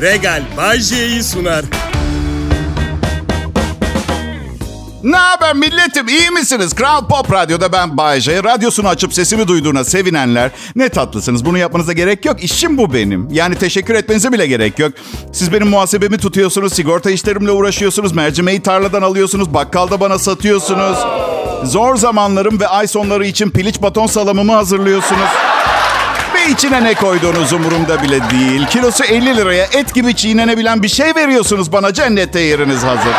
Regal Bay J'yi sunar. Ne haber milletim iyi misiniz? Kral Pop Radyo'da ben Bayece. Radyosunu açıp sesimi duyduğuna sevinenler ne tatlısınız. Bunu yapmanıza gerek yok. İşim bu benim. Yani teşekkür etmenize bile gerek yok. Siz benim muhasebemi tutuyorsunuz, sigorta işlerimle uğraşıyorsunuz, mercimeği tarladan alıyorsunuz, bakkalda bana satıyorsunuz. Zor zamanlarım ve ay sonları için piliç baton salamımı hazırlıyorsunuz. İçine ne koyduğunuz umurumda bile değil. Kilosu 50 liraya et gibi çiğnenebilen bir şey veriyorsunuz bana. Cennette yeriniz hazır.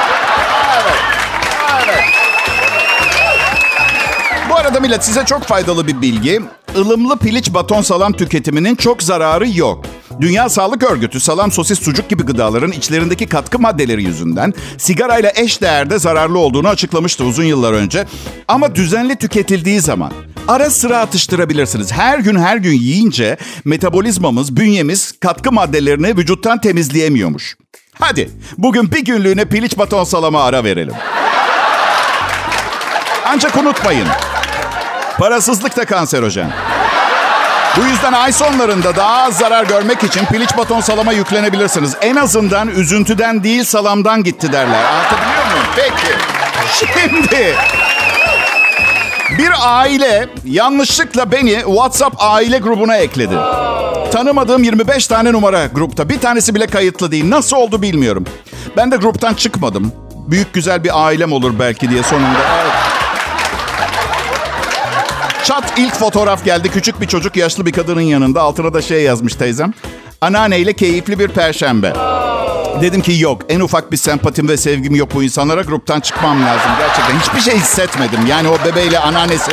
Bu arada millet size çok faydalı bir bilgi. Ilımlı piliç baton salam tüketiminin çok zararı yok. Dünya Sağlık Örgütü salam, sosis, sucuk gibi gıdaların içlerindeki katkı maddeleri yüzünden sigarayla eş değerde zararlı olduğunu açıklamıştı uzun yıllar önce. Ama düzenli tüketildiği zaman ara sıra atıştırabilirsiniz. Her gün her gün yiyince metabolizmamız, bünyemiz katkı maddelerini vücuttan temizleyemiyormuş. Hadi bugün bir günlüğüne piliç baton salama ara verelim. Ancak unutmayın. Parasızlık da kanserojen. Bu yüzden ay sonlarında daha az zarar görmek için piliç baton salama yüklenebilirsiniz. En azından üzüntüden değil salamdan gitti derler. Anlatabiliyor muyum? Peki. Şimdi bir aile yanlışlıkla beni WhatsApp aile grubuna ekledi. Tanımadığım 25 tane numara grupta. Bir tanesi bile kayıtlı değil. Nasıl oldu bilmiyorum. Ben de gruptan çıkmadım. Büyük güzel bir ailem olur belki diye sonunda. Çat ilk fotoğraf geldi. Küçük bir çocuk yaşlı bir kadının yanında. Altına da şey yazmış teyzem. Anneanneyle keyifli bir perşembe. Dedim ki yok. En ufak bir sempatim ve sevgim yok bu insanlara. Gruptan çıkmam lazım. Gerçekten hiçbir şey hissetmedim. Yani o bebeğiyle anneannesi.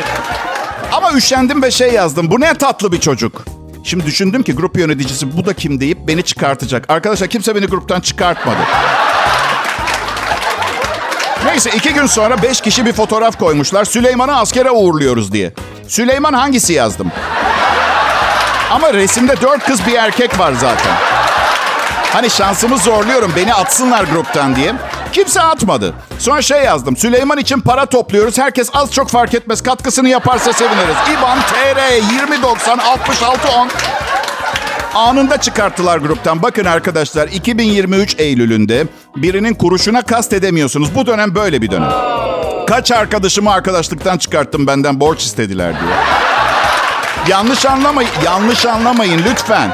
Ama üşendim ve şey yazdım. Bu ne tatlı bir çocuk. Şimdi düşündüm ki grup yöneticisi bu da kim deyip beni çıkartacak. Arkadaşlar kimse beni gruptan çıkartmadı. Neyse iki gün sonra beş kişi bir fotoğraf koymuşlar. Süleyman'ı askere uğurluyoruz diye. Süleyman hangisi yazdım? Ama resimde dört kız bir erkek var zaten. Hani şansımı zorluyorum beni atsınlar gruptan diye. Kimse atmadı. Sonra şey yazdım. Süleyman için para topluyoruz. Herkes az çok fark etmez. Katkısını yaparsa seviniriz. İban TR 2090 6610. Anında çıkarttılar gruptan. Bakın arkadaşlar 2023 Eylül'ünde birinin kuruşuna kast edemiyorsunuz. Bu dönem böyle bir dönem. Kaç arkadaşımı arkadaşlıktan çıkarttım benden borç istediler diye. Yanlış anlamayın, yanlış anlamayın lütfen.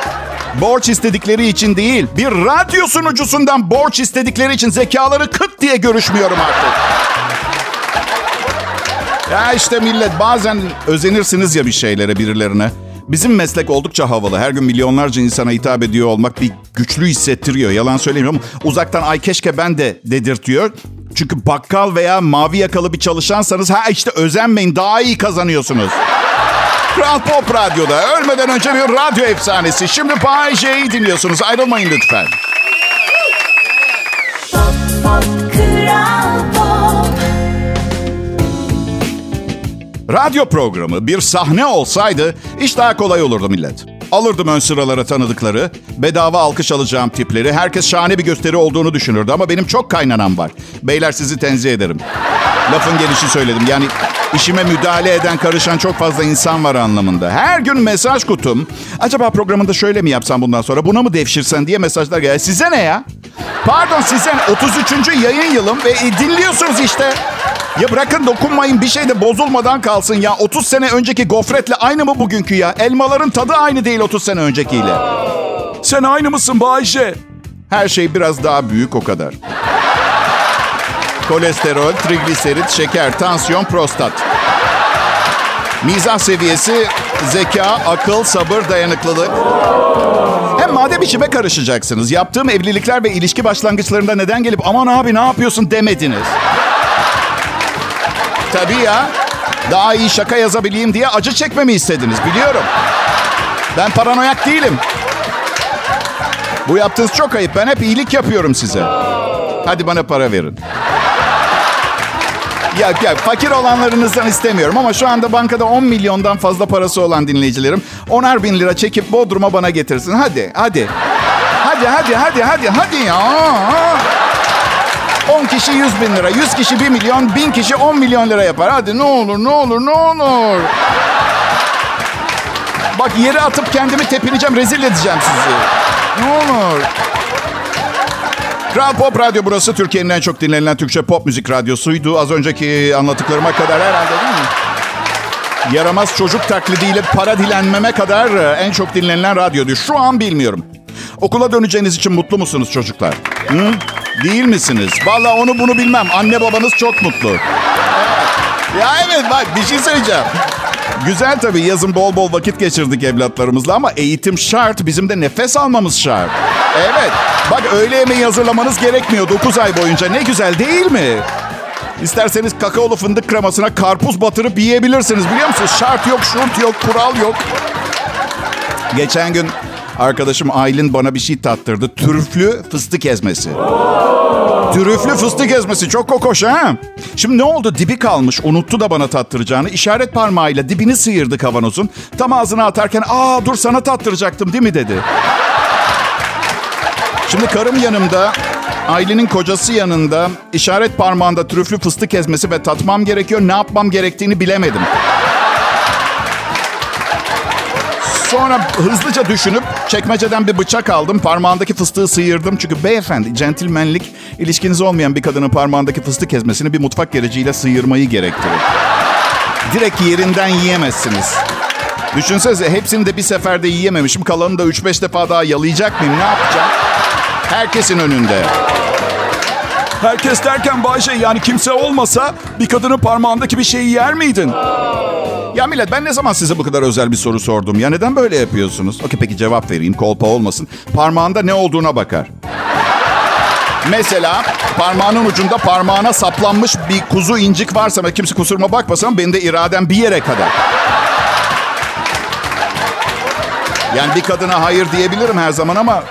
Borç istedikleri için değil, bir radyo sunucusundan borç istedikleri için zekaları kıt diye görüşmüyorum artık. Ya işte millet bazen özenirsiniz ya bir şeylere birilerine. Bizim meslek oldukça havalı. Her gün milyonlarca insana hitap ediyor olmak bir güçlü hissettiriyor. Yalan söylemiyorum. Uzaktan ay keşke ben de dedirtiyor. Çünkü bakkal veya mavi yakalı bir çalışansanız ha işte özenmeyin daha iyi kazanıyorsunuz. Kral Pop Radyo'da ölmeden önce bir radyo efsanesi. Şimdi Bay J'yi dinliyorsunuz. Ayrılmayın lütfen. Pop, pop, Kral Pop. Radyo programı bir sahne olsaydı iş daha kolay olurdu millet. Alırdım ön sıralara tanıdıkları, bedava alkış alacağım tipleri. Herkes şahane bir gösteri olduğunu düşünürdü ama benim çok kaynanam var. Beyler sizi tenzih ederim. Lafın gelişi söyledim. Yani işime müdahale eden, karışan çok fazla insan var anlamında. Her gün mesaj kutum. Acaba programında şöyle mi yapsam bundan sonra? Buna mı devşirsen diye mesajlar geliyor. Size ne ya? Pardon size ne? 33. yayın yılım ve e, dinliyorsunuz işte. Ya bırakın dokunmayın bir şey de bozulmadan kalsın ya. 30 sene önceki gofretle aynı mı bugünkü ya? Elmaların tadı aynı değil 30 sene öncekiyle. Sen aynı mısın Bayşe? Her şey biraz daha büyük o kadar. Kolesterol, trigliserit, şeker, tansiyon, prostat. Mizah seviyesi, zeka, akıl, sabır, dayanıklılık. Hem madem içime karışacaksınız, yaptığım evlilikler ve ilişki başlangıçlarında neden gelip aman abi ne yapıyorsun demediniz. Tabii ya. Daha iyi şaka yazabileyim diye acı çekmemi istediniz biliyorum. Ben paranoyak değilim. Bu yaptığınız çok ayıp. Ben hep iyilik yapıyorum size. Hadi bana para verin. Ya, ya fakir olanlarınızdan istemiyorum ama şu anda bankada 10 milyondan fazla parası olan dinleyicilerim 10'ar bin lira çekip Bodrum'a bana getirsin. Hadi, hadi. Hadi, hadi, hadi, hadi, hadi ya. 10 kişi 100 bin lira, 100 kişi 1 milyon, 1000 kişi 10 milyon lira yapar. Hadi ne olur, ne olur, ne olur. Bak yere atıp kendimi tepineceğim, rezil edeceğim sizi. Ne olur. Kral Pop Radyo burası. Türkiye'nin en çok dinlenilen Türkçe pop müzik radyosuydu. Az önceki anlattıklarıma kadar herhalde değil mi? Yaramaz çocuk taklidiyle para dilenmeme kadar e, en çok dinlenilen radyodu. Şu an bilmiyorum. Okula döneceğiniz için mutlu musunuz çocuklar? Hı? Değil misiniz? Vallahi onu bunu bilmem. Anne babanız çok mutlu. Ya evet bak bir şey söyleyeceğim. Güzel tabii yazın bol bol vakit geçirdik evlatlarımızla ama eğitim şart. Bizim de nefes almamız şart. Evet. Bak öğle yemeği hazırlamanız gerekmiyor 9 ay boyunca. Ne güzel değil mi? İsterseniz kakaolu fındık kremasına karpuz batırıp yiyebilirsiniz biliyor musunuz? Şart yok, şurt yok, kural yok. Geçen gün arkadaşım Aylin bana bir şey tattırdı. Türüflü fıstık ezmesi. Türüflü fıstık ezmesi çok kokoş ha. Şimdi ne oldu? Dibi kalmış. Unuttu da bana tattıracağını. İşaret parmağıyla dibini sıyırdı kavanozun. Tam ağzına atarken aa dur sana tattıracaktım değil mi dedi. Şimdi karım yanımda, Aylin'in kocası yanında işaret parmağında trüflü fıstık ezmesi ve tatmam gerekiyor. Ne yapmam gerektiğini bilemedim. Sonra hızlıca düşünüp çekmeceden bir bıçak aldım. Parmağındaki fıstığı sıyırdım. Çünkü beyefendi, centilmenlik ilişkiniz olmayan bir kadının parmağındaki fıstık ezmesini bir mutfak gereciyle sıyırmayı gerektirir. Direkt yerinden yiyemezsiniz. Düşünsenize hepsini de bir seferde yiyememişim. Kalanını da 3-5 defa daha yalayacak mıyım? Ne yapacağım? Herkesin önünde. Herkes derken Bayce yani kimse olmasa bir kadının parmağındaki bir şeyi yer miydin? Ya millet ben ne zaman size bu kadar özel bir soru sordum? Ya neden böyle yapıyorsunuz? Okey peki cevap vereyim kolpa olmasın. Parmağında ne olduğuna bakar. Mesela parmağının ucunda parmağına saplanmış bir kuzu incik varsa ve kimse kusuruma bakmasın ama benim de iradem bir yere kadar. Yani bir kadına hayır diyebilirim her zaman ama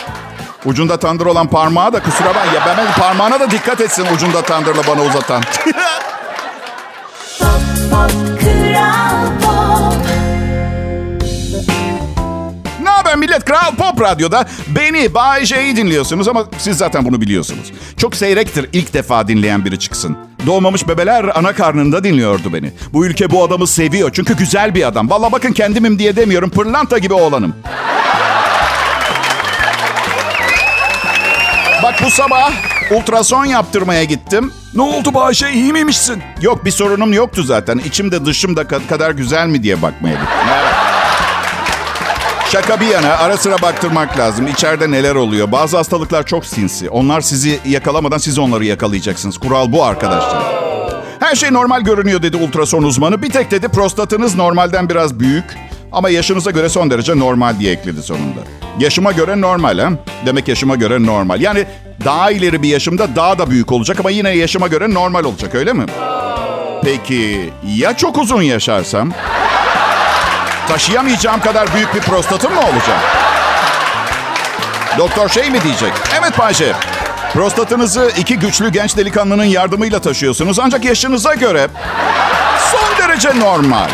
ucunda tandır olan parmağı da kusura bak. Ya ben parmağına da dikkat etsin ucunda tandırla bana uzatan. Pop, pop, Kral millet? Kral Pop Radyo'da beni, Bay J'yi dinliyorsunuz ama siz zaten bunu biliyorsunuz. Çok seyrektir ilk defa dinleyen biri çıksın. Doğmamış bebeler ana karnında dinliyordu beni. Bu ülke bu adamı seviyor çünkü güzel bir adam. Valla bakın kendimim diye demiyorum, pırlanta gibi oğlanım. Bak bu sabah ultrason yaptırmaya gittim. Ne oldu Bayce iyi miymişsin? Yok bir sorunum yoktu zaten. İçim de dışım da ka- kadar güzel mi diye bakmaya gittim. Evet. Şaka bir yana ara sıra baktırmak lazım. İçeride neler oluyor? Bazı hastalıklar çok sinsi. Onlar sizi yakalamadan siz onları yakalayacaksınız. Kural bu arkadaşlar. Her şey normal görünüyor dedi ultrason uzmanı. Bir tek dedi prostatınız normalden biraz büyük. Ama yaşınıza göre son derece normal diye ekledi sonunda. Yaşıma göre normal ha? Demek yaşıma göre normal. Yani daha ileri bir yaşımda daha da büyük olacak ama yine yaşıma göre normal olacak öyle mi? Peki ya çok uzun yaşarsam? Taşıyamayacağım kadar büyük bir prostatım mı olacak? Doktor şey mi diyecek? Evet Bayşe. Prostatınızı iki güçlü genç delikanlının yardımıyla taşıyorsunuz. Ancak yaşınıza göre son derece normal.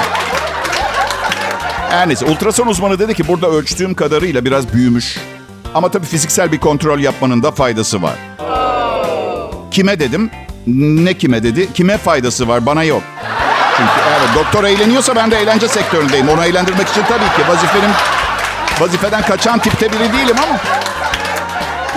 Her ultrason uzmanı dedi ki burada ölçtüğüm kadarıyla biraz büyümüş. Ama tabii fiziksel bir kontrol yapmanın da faydası var. Kime dedim? Ne kime dedi? Kime faydası var? Bana yok. Çünkü evet, doktor eğleniyorsa ben de eğlence sektöründeyim. Onu eğlendirmek için tabii ki vazifenin vazifeden kaçan tipte biri değilim ama.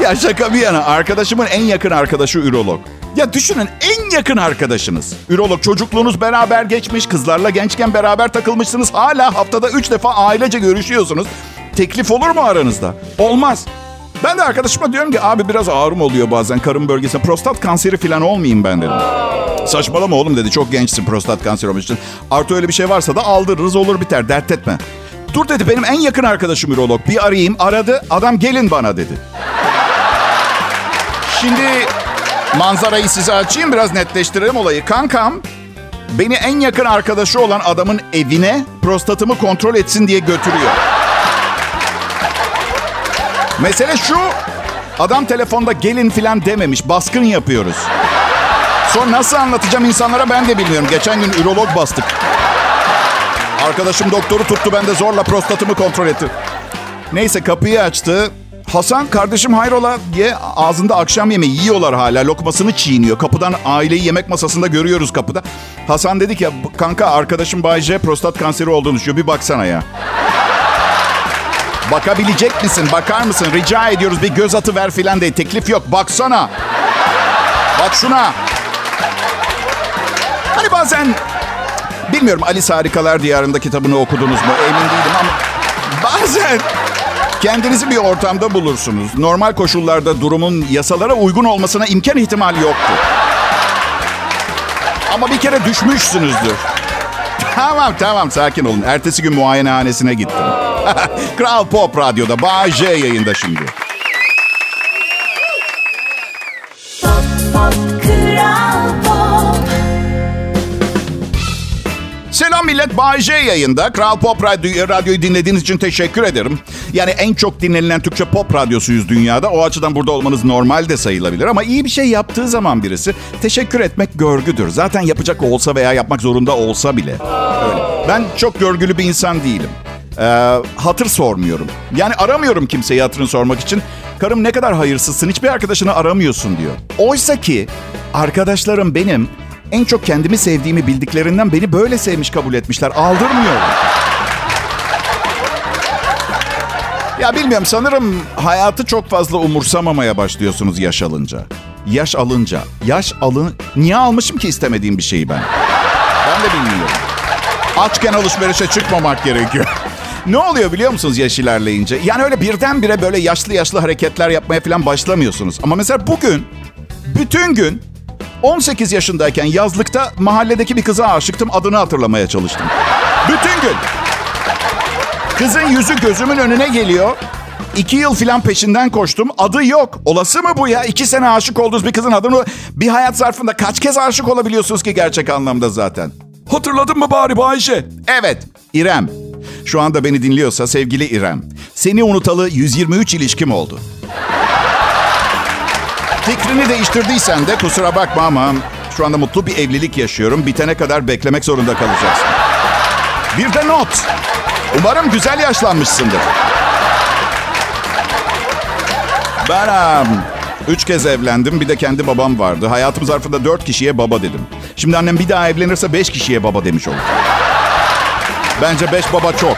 Ya şaka bir yana arkadaşımın en yakın arkadaşı ürolog. Ya düşünün en yakın arkadaşınız. Ürolog çocukluğunuz beraber geçmiş. Kızlarla gençken beraber takılmışsınız. Hala haftada üç defa ailece görüşüyorsunuz. Teklif olur mu aranızda? Olmaz. Ben de arkadaşıma diyorum ki abi biraz ağrım oluyor bazen karın bölgesinde. Prostat kanseri falan olmayayım ben dedim. Saçmalama oğlum dedi. Çok gençsin prostat kanseri olmuş için. Artı öyle bir şey varsa da aldırırız olur biter. Dert etme. Dur dedi benim en yakın arkadaşım ürolog. Bir arayayım. Aradı. Adam gelin bana dedi. Şimdi manzarayı size açayım biraz netleştirelim olayı. Kankam beni en yakın arkadaşı olan adamın evine prostatımı kontrol etsin diye götürüyor. Mesele şu. Adam telefonda gelin filan dememiş. Baskın yapıyoruz. Sonra nasıl anlatacağım insanlara ben de bilmiyorum. Geçen gün ürolog bastık. Arkadaşım doktoru tuttu ben de zorla prostatımı kontrol etti. Neyse kapıyı açtı. Hasan kardeşim hayrola diye ağzında akşam yemeği yiyorlar hala. Lokmasını çiğniyor. Kapıdan aileyi yemek masasında görüyoruz kapıda. Hasan dedi ki kanka arkadaşım Bay J prostat kanseri olduğunu düşünüyor. Bir baksana ya. Bakabilecek misin? Bakar mısın? Rica ediyoruz bir göz atı ver filan diye. Teklif yok. Baksana. Bak şuna. Hani bazen bilmiyorum Alice Harikalar Diyarı'nda kitabını okudunuz mu? Emin değilim ama bazen kendinizi bir ortamda bulursunuz. Normal koşullarda durumun yasalara uygun olmasına imkan ihtimal yoktu. Ama bir kere düşmüşsünüzdür. Tamam tamam sakin olun. Ertesi gün muayenehanesine gittim. Kral Pop Radyo'da Bay J yayında şimdi. Pop pop kral pop Selam millet Bay J yayında. Kral Pop Radyo, Radyo'yu dinlediğiniz için teşekkür ederim. Yani en çok dinlenilen Türkçe pop radyosuyuz dünyada. O açıdan burada olmanız normal de sayılabilir. Ama iyi bir şey yaptığı zaman birisi teşekkür etmek görgüdür. Zaten yapacak olsa veya yapmak zorunda olsa bile. Öyle. Ben çok görgülü bir insan değilim. Ee, hatır sormuyorum. Yani aramıyorum kimseyi hatırını sormak için. Karım ne kadar hayırsızsın hiçbir arkadaşını aramıyorsun diyor. Oysa ki arkadaşlarım benim en çok kendimi sevdiğimi bildiklerinden beni böyle sevmiş kabul etmişler. Aldırmıyorum. Ya bilmiyorum sanırım hayatı çok fazla umursamamaya başlıyorsunuz yaş alınca. Yaş alınca. Yaş alın... Niye almışım ki istemediğim bir şeyi ben? Ben de bilmiyorum. Açken alışverişe çıkmamak gerekiyor. Ne oluyor biliyor musunuz yaş ilerleyince? Yani öyle birdenbire böyle yaşlı yaşlı hareketler yapmaya falan başlamıyorsunuz. Ama mesela bugün bütün gün 18 yaşındayken yazlıkta mahalledeki bir kıza aşıktım. Adını hatırlamaya çalıştım. Bütün gün. Kızın yüzü gözümün önüne geliyor. İki yıl filan peşinden koştum. Adı yok. Olası mı bu ya? İki sene aşık olduğunuz bir kızın adını... Bir hayat zarfında kaç kez aşık olabiliyorsunuz ki gerçek anlamda zaten? Hatırladın mı bari Bayşe? Evet, İrem. Şu anda beni dinliyorsa sevgili İrem. Seni unutalı 123 ilişkim oldu. Fikrini değiştirdiysen de kusura bakma ama şu anda mutlu bir evlilik yaşıyorum. Bitene kadar beklemek zorunda kalacaksın. Bir de not. Umarım güzel yaşlanmışsındır. Ben em, üç kez evlendim. Bir de kendi babam vardı. Hayatım zarfında dört kişiye baba dedim. Şimdi annem bir daha evlenirse beş kişiye baba demiş olur. Bence beş baba çok.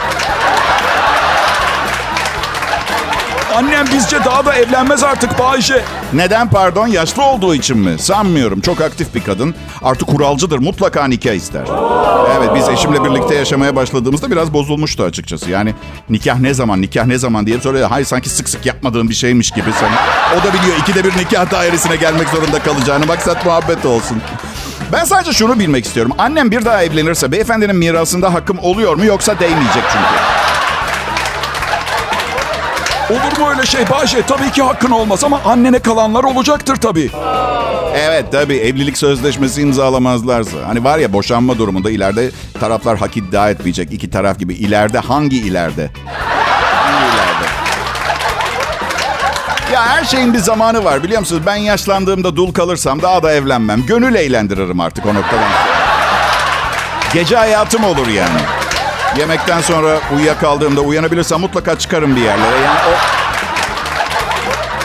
Annem bizce daha da evlenmez artık Bayşe. Neden pardon? Yaşlı olduğu için mi? Sanmıyorum. Çok aktif bir kadın. Artı kuralcıdır. Mutlaka nikah ister. Evet biz eşimle birlikte yaşamaya başladığımızda biraz bozulmuştu açıkçası. Yani nikah ne zaman, nikah ne zaman diye soruyor. Hayır sanki sık sık yapmadığım bir şeymiş gibi. Sen. O da biliyor ikide bir nikah dairesine gelmek zorunda kalacağını. Maksat muhabbet olsun. Ben sadece şunu bilmek istiyorum. Annem bir daha evlenirse beyefendinin mirasında hakkım oluyor mu yoksa değmeyecek çünkü. Olur mu öyle şey Bayşe? Tabii ki hakkın olmaz ama annene kalanlar olacaktır tabii. Evet tabii evlilik sözleşmesi imzalamazlarsa. Hani var ya boşanma durumunda ileride taraflar hak iddia etmeyecek. iki taraf gibi. İleride hangi ileride? Ya her şeyin bir zamanı var biliyor musunuz? Ben yaşlandığımda dul kalırsam daha da evlenmem. Gönül eğlendiririm artık o noktadan. Gece hayatım olur yani. Yemekten sonra uyuyakaldığımda uyanabilirsem mutlaka çıkarım bir yerlere. Yani o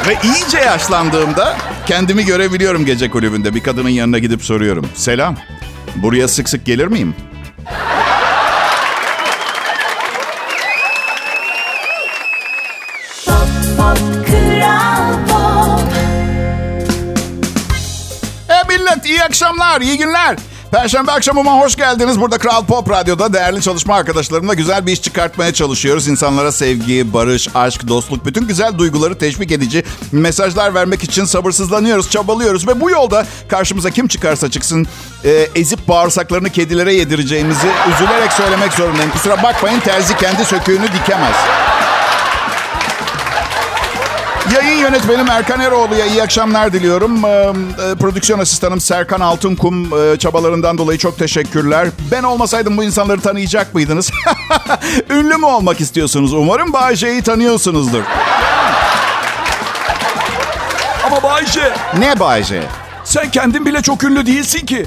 ve iyice yaşlandığımda kendimi görebiliyorum gece kulübünde. Bir kadının yanına gidip soruyorum. Selam. Buraya sık sık gelir miyim? Akşamlar, iyi günler. Perşembe akşamıma hoş geldiniz. Burada Kral Pop Radyo'da değerli çalışma arkadaşlarımla güzel bir iş çıkartmaya çalışıyoruz. İnsanlara sevgi, barış, aşk, dostluk, bütün güzel duyguları teşvik edici mesajlar vermek için sabırsızlanıyoruz, çabalıyoruz. Ve bu yolda karşımıza kim çıkarsa çıksın e, ezip bağırsaklarını kedilere yedireceğimizi üzülerek söylemek zorundayım. Kusura bakmayın terzi kendi söküğünü dikemez. Yayın yönetmenim Erkan Eroğlu'ya iyi akşamlar diliyorum. Ee, e, prodüksiyon asistanım Serkan Altınkum e, çabalarından dolayı çok teşekkürler. Ben olmasaydım bu insanları tanıyacak mıydınız? Ünlü mü olmak istiyorsunuz? Umarım Bayce'yi tanıyorsunuzdur. Ama Bayşe Ne Bayce? sen kendin bile çok ünlü değilsin ki.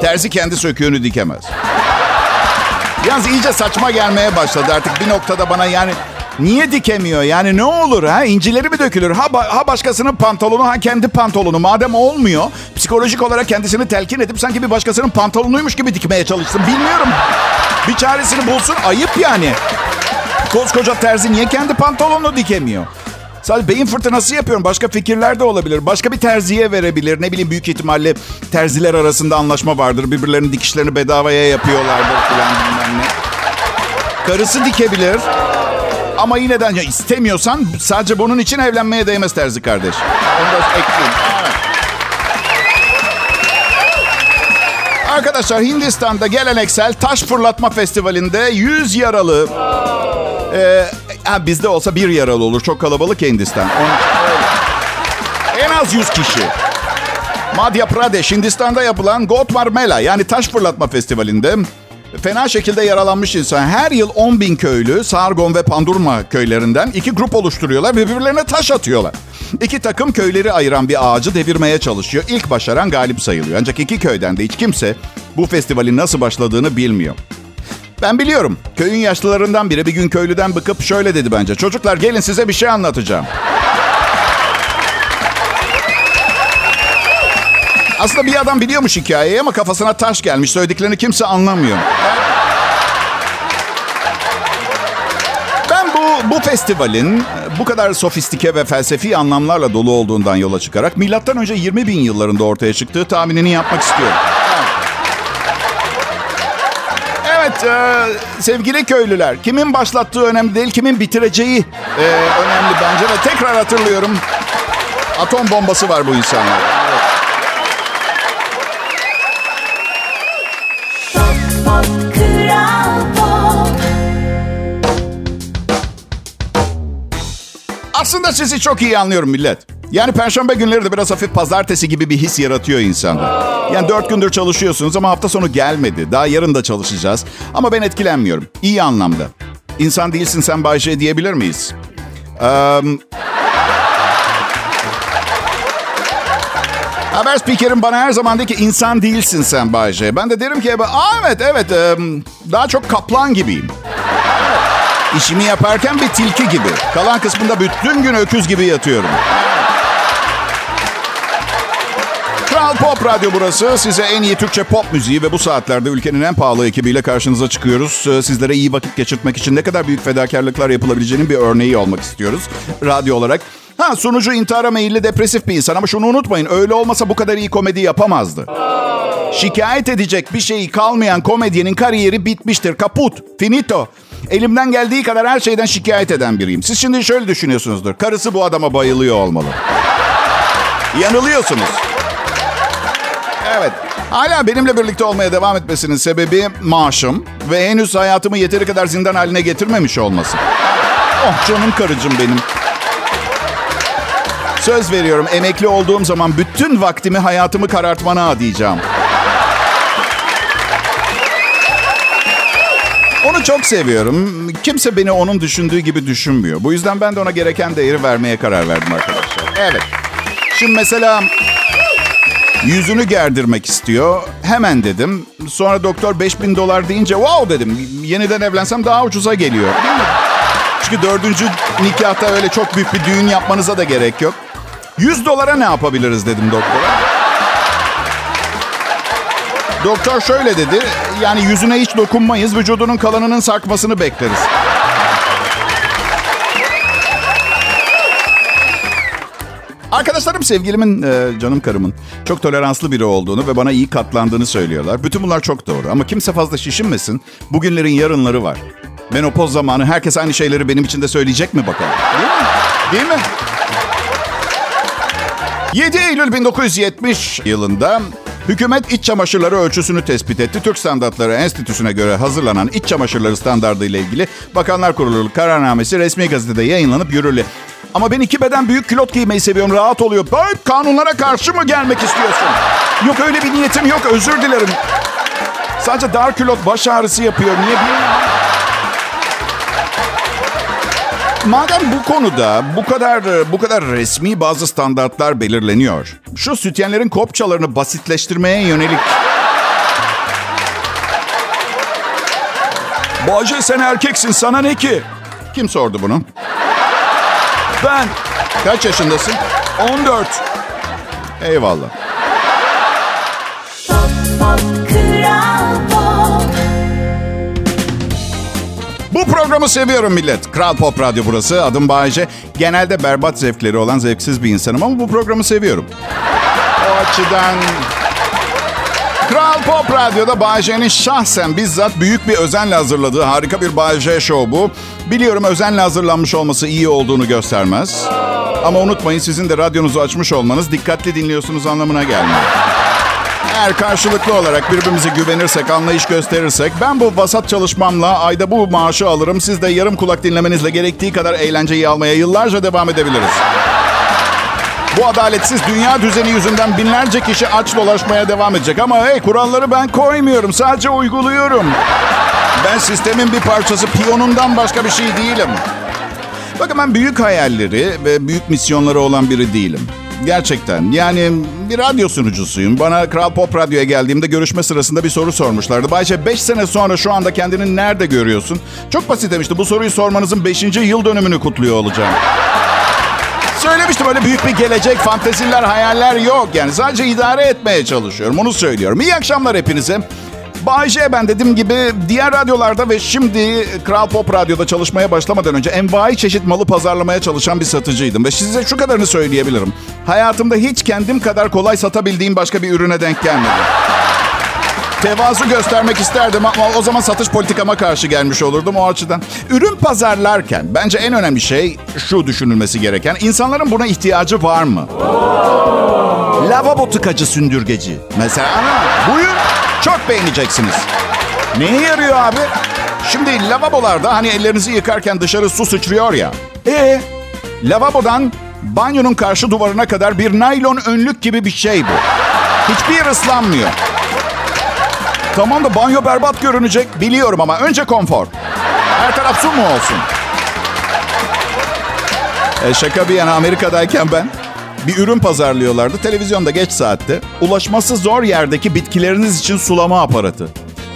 Terzi kendi söküğünü dikemez. Yalnız iyice saçma gelmeye başladı artık bir noktada bana yani niye dikemiyor? Yani ne olur ha? İncileri mi dökülür? Ha, ba- ha başkasının pantolonu ha kendi pantolonu. Madem olmuyor psikolojik olarak kendisini telkin edip sanki bir başkasının pantolonuymuş gibi dikmeye çalışsın. Bilmiyorum. Bir çaresini bulsun ayıp yani. Koskoca terzi niye kendi pantolonunu dikemiyor? Sadece beyin fırtınası yapıyorum. Başka fikirler de olabilir. Başka bir terziye verebilir. Ne bileyim büyük ihtimalle terziler arasında anlaşma vardır. Birbirlerinin dikişlerini bedavaya yapıyorlardır falan bilmem ne. Karısı dikebilir. Ama yine de istemiyorsan sadece bunun için evlenmeye değmez terzi kardeş. Onu da ekleyeyim. Arkadaşlar Hindistan'da geleneksel taş fırlatma festivalinde 100 yaralı... Ee, ha, bizde olsa bir yaralı olur. Çok kalabalık Hindistan. Onun. En az 100 kişi. Madhya Pradesh, Hindistan'da yapılan Gotmar Mela yani taş fırlatma festivalinde fena şekilde yaralanmış insan. Her yıl 10 bin köylü Sargon ve Pandurma köylerinden iki grup oluşturuyorlar ve birbirlerine taş atıyorlar. İki takım köyleri ayıran bir ağacı devirmeye çalışıyor. İlk başaran galip sayılıyor. Ancak iki köyden de hiç kimse bu festivalin nasıl başladığını bilmiyor. Ben biliyorum. Köyün yaşlılarından biri bir gün köylüden bıkıp şöyle dedi bence. Çocuklar gelin size bir şey anlatacağım. Aslında bir adam biliyormuş hikayeyi ama kafasına taş gelmiş. Söylediklerini kimse anlamıyor. Ben bu bu festivalin bu kadar sofistike ve felsefi anlamlarla dolu olduğundan yola çıkarak milattan önce 20 bin yıllarında ortaya çıktığı tahminini yapmak istiyorum. Evet, e, sevgili köylüler, kimin başlattığı önemli değil, kimin bitireceği e, önemli bence ve tekrar hatırlıyorum. Atom bombası var bu insanlarda. Evet. Aslında sizi çok iyi anlıyorum millet. Yani perşembe günleri de biraz hafif pazartesi gibi bir his yaratıyor insanda. Yani dört gündür çalışıyorsunuz ama hafta sonu gelmedi. Daha yarın da çalışacağız. Ama ben etkilenmiyorum. İyi anlamda. İnsan değilsin sen Bayce diyebilir miyiz? Eee... Haber spikerim bana her zaman de ki insan değilsin sen Bayce. Ben de derim ki Aa, evet evet em, daha çok kaplan gibiyim. İşimi yaparken bir tilki gibi. Kalan kısmında bütün gün öküz gibi yatıyorum. Kral Pop Radyo burası. Size en iyi Türkçe pop müziği ve bu saatlerde ülkenin en pahalı ekibiyle karşınıza çıkıyoruz. Ee, Sizlere iyi vakit geçirtmek için ne kadar büyük fedakarlıklar yapılabileceğinin bir örneği olmak istiyoruz. Radyo olarak. Ha sunucu intihara meyilli depresif bir insan ama şunu unutmayın. Öyle olmasa bu kadar iyi komedi yapamazdı. Şikayet edecek bir şeyi kalmayan komedyenin kariyeri bitmiştir. Kaput. Finito. Elimden geldiği kadar her şeyden şikayet eden biriyim. Siz şimdi şöyle düşünüyorsunuzdur. Karısı bu adama bayılıyor olmalı. Yanılıyorsunuz. Evet. Hala benimle birlikte olmaya devam etmesinin sebebi maaşım ve henüz hayatımı yeteri kadar zindan haline getirmemiş olması. Oh canım karıcığım benim. Söz veriyorum emekli olduğum zaman bütün vaktimi hayatımı karartmana adayacağım. Onu çok seviyorum. Kimse beni onun düşündüğü gibi düşünmüyor. Bu yüzden ben de ona gereken değeri vermeye karar verdim arkadaşlar. Evet. Şimdi mesela yüzünü gerdirmek istiyor. Hemen dedim. Sonra doktor 5000 dolar deyince wow dedim. Yeniden evlensem daha ucuza geliyor. Değil mi? Çünkü dördüncü nikahta öyle çok büyük bir düğün yapmanıza da gerek yok. 100 dolara ne yapabiliriz dedim doktora. Doktor şöyle dedi. Yani yüzüne hiç dokunmayız. Vücudunun kalanının sarkmasını bekleriz. Arkadaşlarım sevgilimin, e, canım karımın çok toleranslı biri olduğunu ve bana iyi katlandığını söylüyorlar. Bütün bunlar çok doğru ama kimse fazla şişinmesin. Bugünlerin yarınları var. Menopoz zamanı herkes aynı şeyleri benim için de söyleyecek mi bakalım? Değil mi? Değil mi? 7 Eylül 1970 yılında hükümet iç çamaşırları ölçüsünü tespit etti. Türk Standartları Enstitüsü'ne göre hazırlanan iç çamaşırları standardı ile ilgili Bakanlar Kurulu kararnamesi resmi gazetede yayınlanıp yürürlü. Ama ben iki beden büyük külot giymeyi seviyorum. Rahat oluyor. Böyle kanunlara karşı mı gelmek istiyorsun? Yok öyle bir niyetim yok. Özür dilerim. Sadece dar külot baş ağrısı yapıyor. Niye bilmiyorum. Madem bu konuda bu kadar bu kadar resmi bazı standartlar belirleniyor. Şu sütyenlerin kopçalarını basitleştirmeye yönelik Bayce sen erkeksin sana ne ki? kim sordu bunu? Ben Kaç yaşındasın? 14. Eyvallah. Pop Pop programı seviyorum millet. Kral Pop Radyo burası. Adım Bayece. Genelde berbat zevkleri olan zevksiz bir insanım ama bu programı seviyorum. O açıdan... Kral Pop Radyo'da Bayece'nin şahsen bizzat büyük bir özenle hazırladığı harika bir Bayece Show bu. Biliyorum özenle hazırlanmış olması iyi olduğunu göstermez. Ama unutmayın sizin de radyonuzu açmış olmanız dikkatli dinliyorsunuz anlamına gelmiyor. Eğer karşılıklı olarak birbirimize güvenirsek, anlayış gösterirsek ben bu vasat çalışmamla ayda bu maaşı alırım. Siz de yarım kulak dinlemenizle gerektiği kadar eğlenceyi almaya yıllarca devam edebiliriz. Bu adaletsiz dünya düzeni yüzünden binlerce kişi aç dolaşmaya devam edecek. Ama hey kuralları ben koymuyorum. Sadece uyguluyorum. Ben sistemin bir parçası, piyonundan başka bir şey değilim. Bakın ben büyük hayalleri ve büyük misyonları olan biri değilim. Gerçekten. Yani bir radyo sunucusuyum. Bana Kral Pop Radyo'ya geldiğimde görüşme sırasında bir soru sormuşlardı. Bayce 5 sene sonra şu anda kendini nerede görüyorsun? Çok basit demişti. Bu soruyu sormanızın 5. yıl dönümünü kutluyor olacağım. Söylemiştim öyle büyük bir gelecek, fanteziler, hayaller yok. Yani sadece idare etmeye çalışıyorum. Onu söylüyorum. İyi akşamlar hepinize. Bayce ben dediğim gibi diğer radyolarda ve şimdi Kral Pop Radyo'da çalışmaya başlamadan önce envai çeşit malı pazarlamaya çalışan bir satıcıydım. Ve size şu kadarını söyleyebilirim. Hayatımda hiç kendim kadar kolay satabildiğim başka bir ürüne denk gelmedi. Tevazu göstermek isterdim ama o zaman satış politikama karşı gelmiş olurdum o açıdan. Ürün pazarlarken bence en önemli şey şu düşünülmesi gereken. insanların buna ihtiyacı var mı? Lavabo tıkacı sündürgeci. Mesela buyur çok beğeneceksiniz. Neye yarıyor abi? Şimdi lavabolarda hani ellerinizi yıkarken dışarı su sıçrıyor ya. E lavabodan banyonun karşı duvarına kadar bir naylon önlük gibi bir şey bu. Hiçbir yer ıslanmıyor. Tamam da banyo berbat görünecek biliyorum ama önce konfor. Her taraf su mu olsun? E şaka bir yana Amerika'dayken ben bir ürün pazarlıyorlardı. Televizyonda geç saatte. Ulaşması zor yerdeki bitkileriniz için sulama aparatı.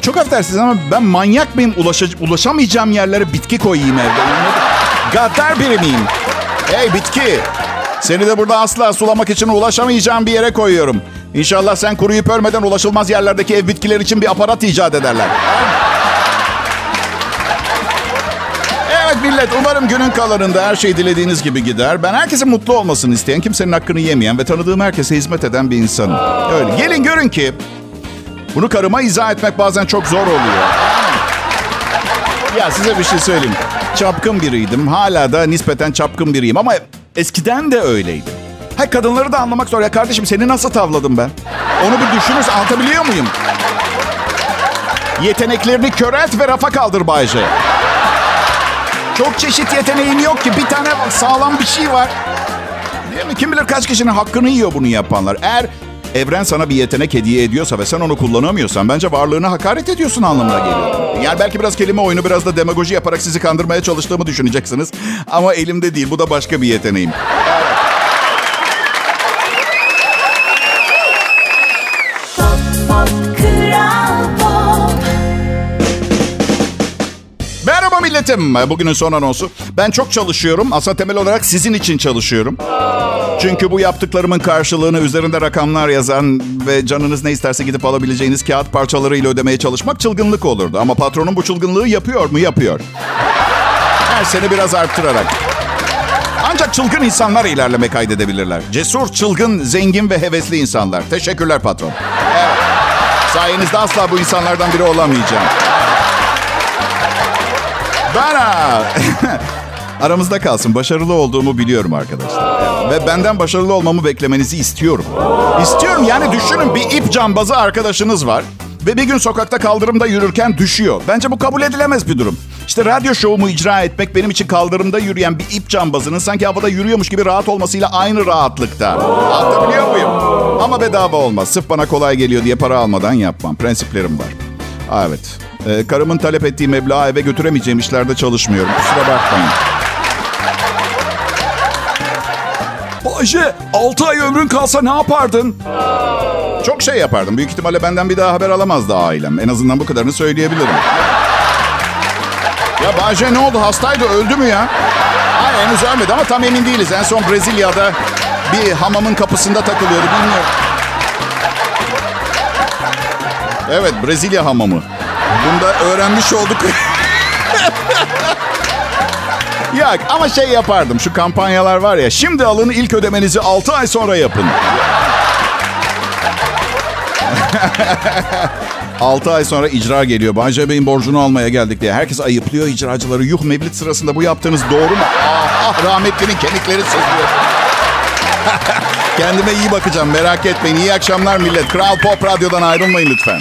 Çok affedersiniz ama ben manyak mıyım? Ulaşa- ulaşamayacağım yerlere bitki koyayım evde. Gaddar biri miyim? Hey bitki. Seni de burada asla sulamak için ulaşamayacağım bir yere koyuyorum. İnşallah sen kuruyup ölmeden ulaşılmaz yerlerdeki ev bitkileri için bir aparat icat ederler. Millet umarım günün kalanında her şey dilediğiniz gibi gider. Ben herkesin mutlu olmasını isteyen, kimsenin hakkını yemeyen ve tanıdığım herkese hizmet eden bir insanım. Öyle. Gelin görün ki bunu karıma izah etmek bazen çok zor oluyor. Ya size bir şey söyleyeyim. Çapkın biriydim. Hala da nispeten çapkın biriyim ama eskiden de öyleydim. Ha kadınları da anlamak zor. Ya kardeşim seni nasıl tavladım ben? Onu bir düşünürse anlatabiliyor muyum? Yeteneklerini körelt ve rafa kaldır Bayce. Çok çeşit yeteneğim yok ki. Bir tane sağlam bir şey var. Değil mi? Kim bilir kaç kişinin hakkını yiyor bunu yapanlar. Eğer evren sana bir yetenek hediye ediyorsa ve sen onu kullanamıyorsan bence varlığına hakaret ediyorsun anlamına geliyor. Yani belki biraz kelime oyunu biraz da demagoji yaparak sizi kandırmaya çalıştığımı düşüneceksiniz. Ama elimde değil. Bu da başka bir yeteneğim. Milletim. Bugünün son anonsu. Ben çok çalışıyorum. Aslında temel olarak sizin için çalışıyorum. Çünkü bu yaptıklarımın karşılığını üzerinde rakamlar yazan ve canınız ne isterse gidip alabileceğiniz kağıt parçalarıyla ödemeye çalışmak çılgınlık olurdu. Ama patronum bu çılgınlığı yapıyor mu? Yapıyor. Her sene biraz arttırarak. Ancak çılgın insanlar ilerleme kaydedebilirler. Cesur, çılgın, zengin ve hevesli insanlar. Teşekkürler patron. Evet. Sayenizde asla bu insanlardan biri olamayacağım. Ha. Aramızda kalsın. Başarılı olduğumu biliyorum arkadaşlar. Ve benden başarılı olmamı beklemenizi istiyorum. İstiyorum yani düşünün bir ip cambazı arkadaşınız var. Ve bir gün sokakta kaldırımda yürürken düşüyor. Bence bu kabul edilemez bir durum. İşte radyo şovumu icra etmek benim için kaldırımda yürüyen bir ip cambazının sanki havada yürüyormuş gibi rahat olmasıyla aynı rahatlıkta. Anlatabiliyor muyum? Ama bedava olmaz. Sırf bana kolay geliyor diye para almadan yapmam. Prensiplerim var. Evet. Ee, karımın talep ettiği meblağı eve götüremeyeceğim işlerde çalışmıyorum. Kusura bakmayın. Bayce 6 ay ömrün kalsa ne yapardın? Çok şey yapardım. Büyük ihtimalle benden bir daha haber alamazdı ailem. En azından bu kadarını söyleyebilirim. Ya Bahçe ne oldu? Hastaydı. Öldü mü ya? Hayır henüz ölmedi ama tam emin değiliz. En son Brezilya'da bir hamamın kapısında takılıyordu. Bilmiyorum. Evet Brezilya hamamı. Bunda öğrenmiş olduk. Yok ama şey yapardım. Şu kampanyalar var ya. Şimdi alın ilk ödemenizi 6 ay sonra yapın. 6 ay sonra icra geliyor. Bay Bey'in borcunu almaya geldik diye. Herkes ayıplıyor icracıları. Yuh mevlit sırasında bu yaptığınız doğru mu? Ah, ah rahmetlinin kemikleri sızlıyor. Kendime iyi bakacağım merak etmeyin. İyi akşamlar millet. Kral Pop Radyo'dan ayrılmayın lütfen.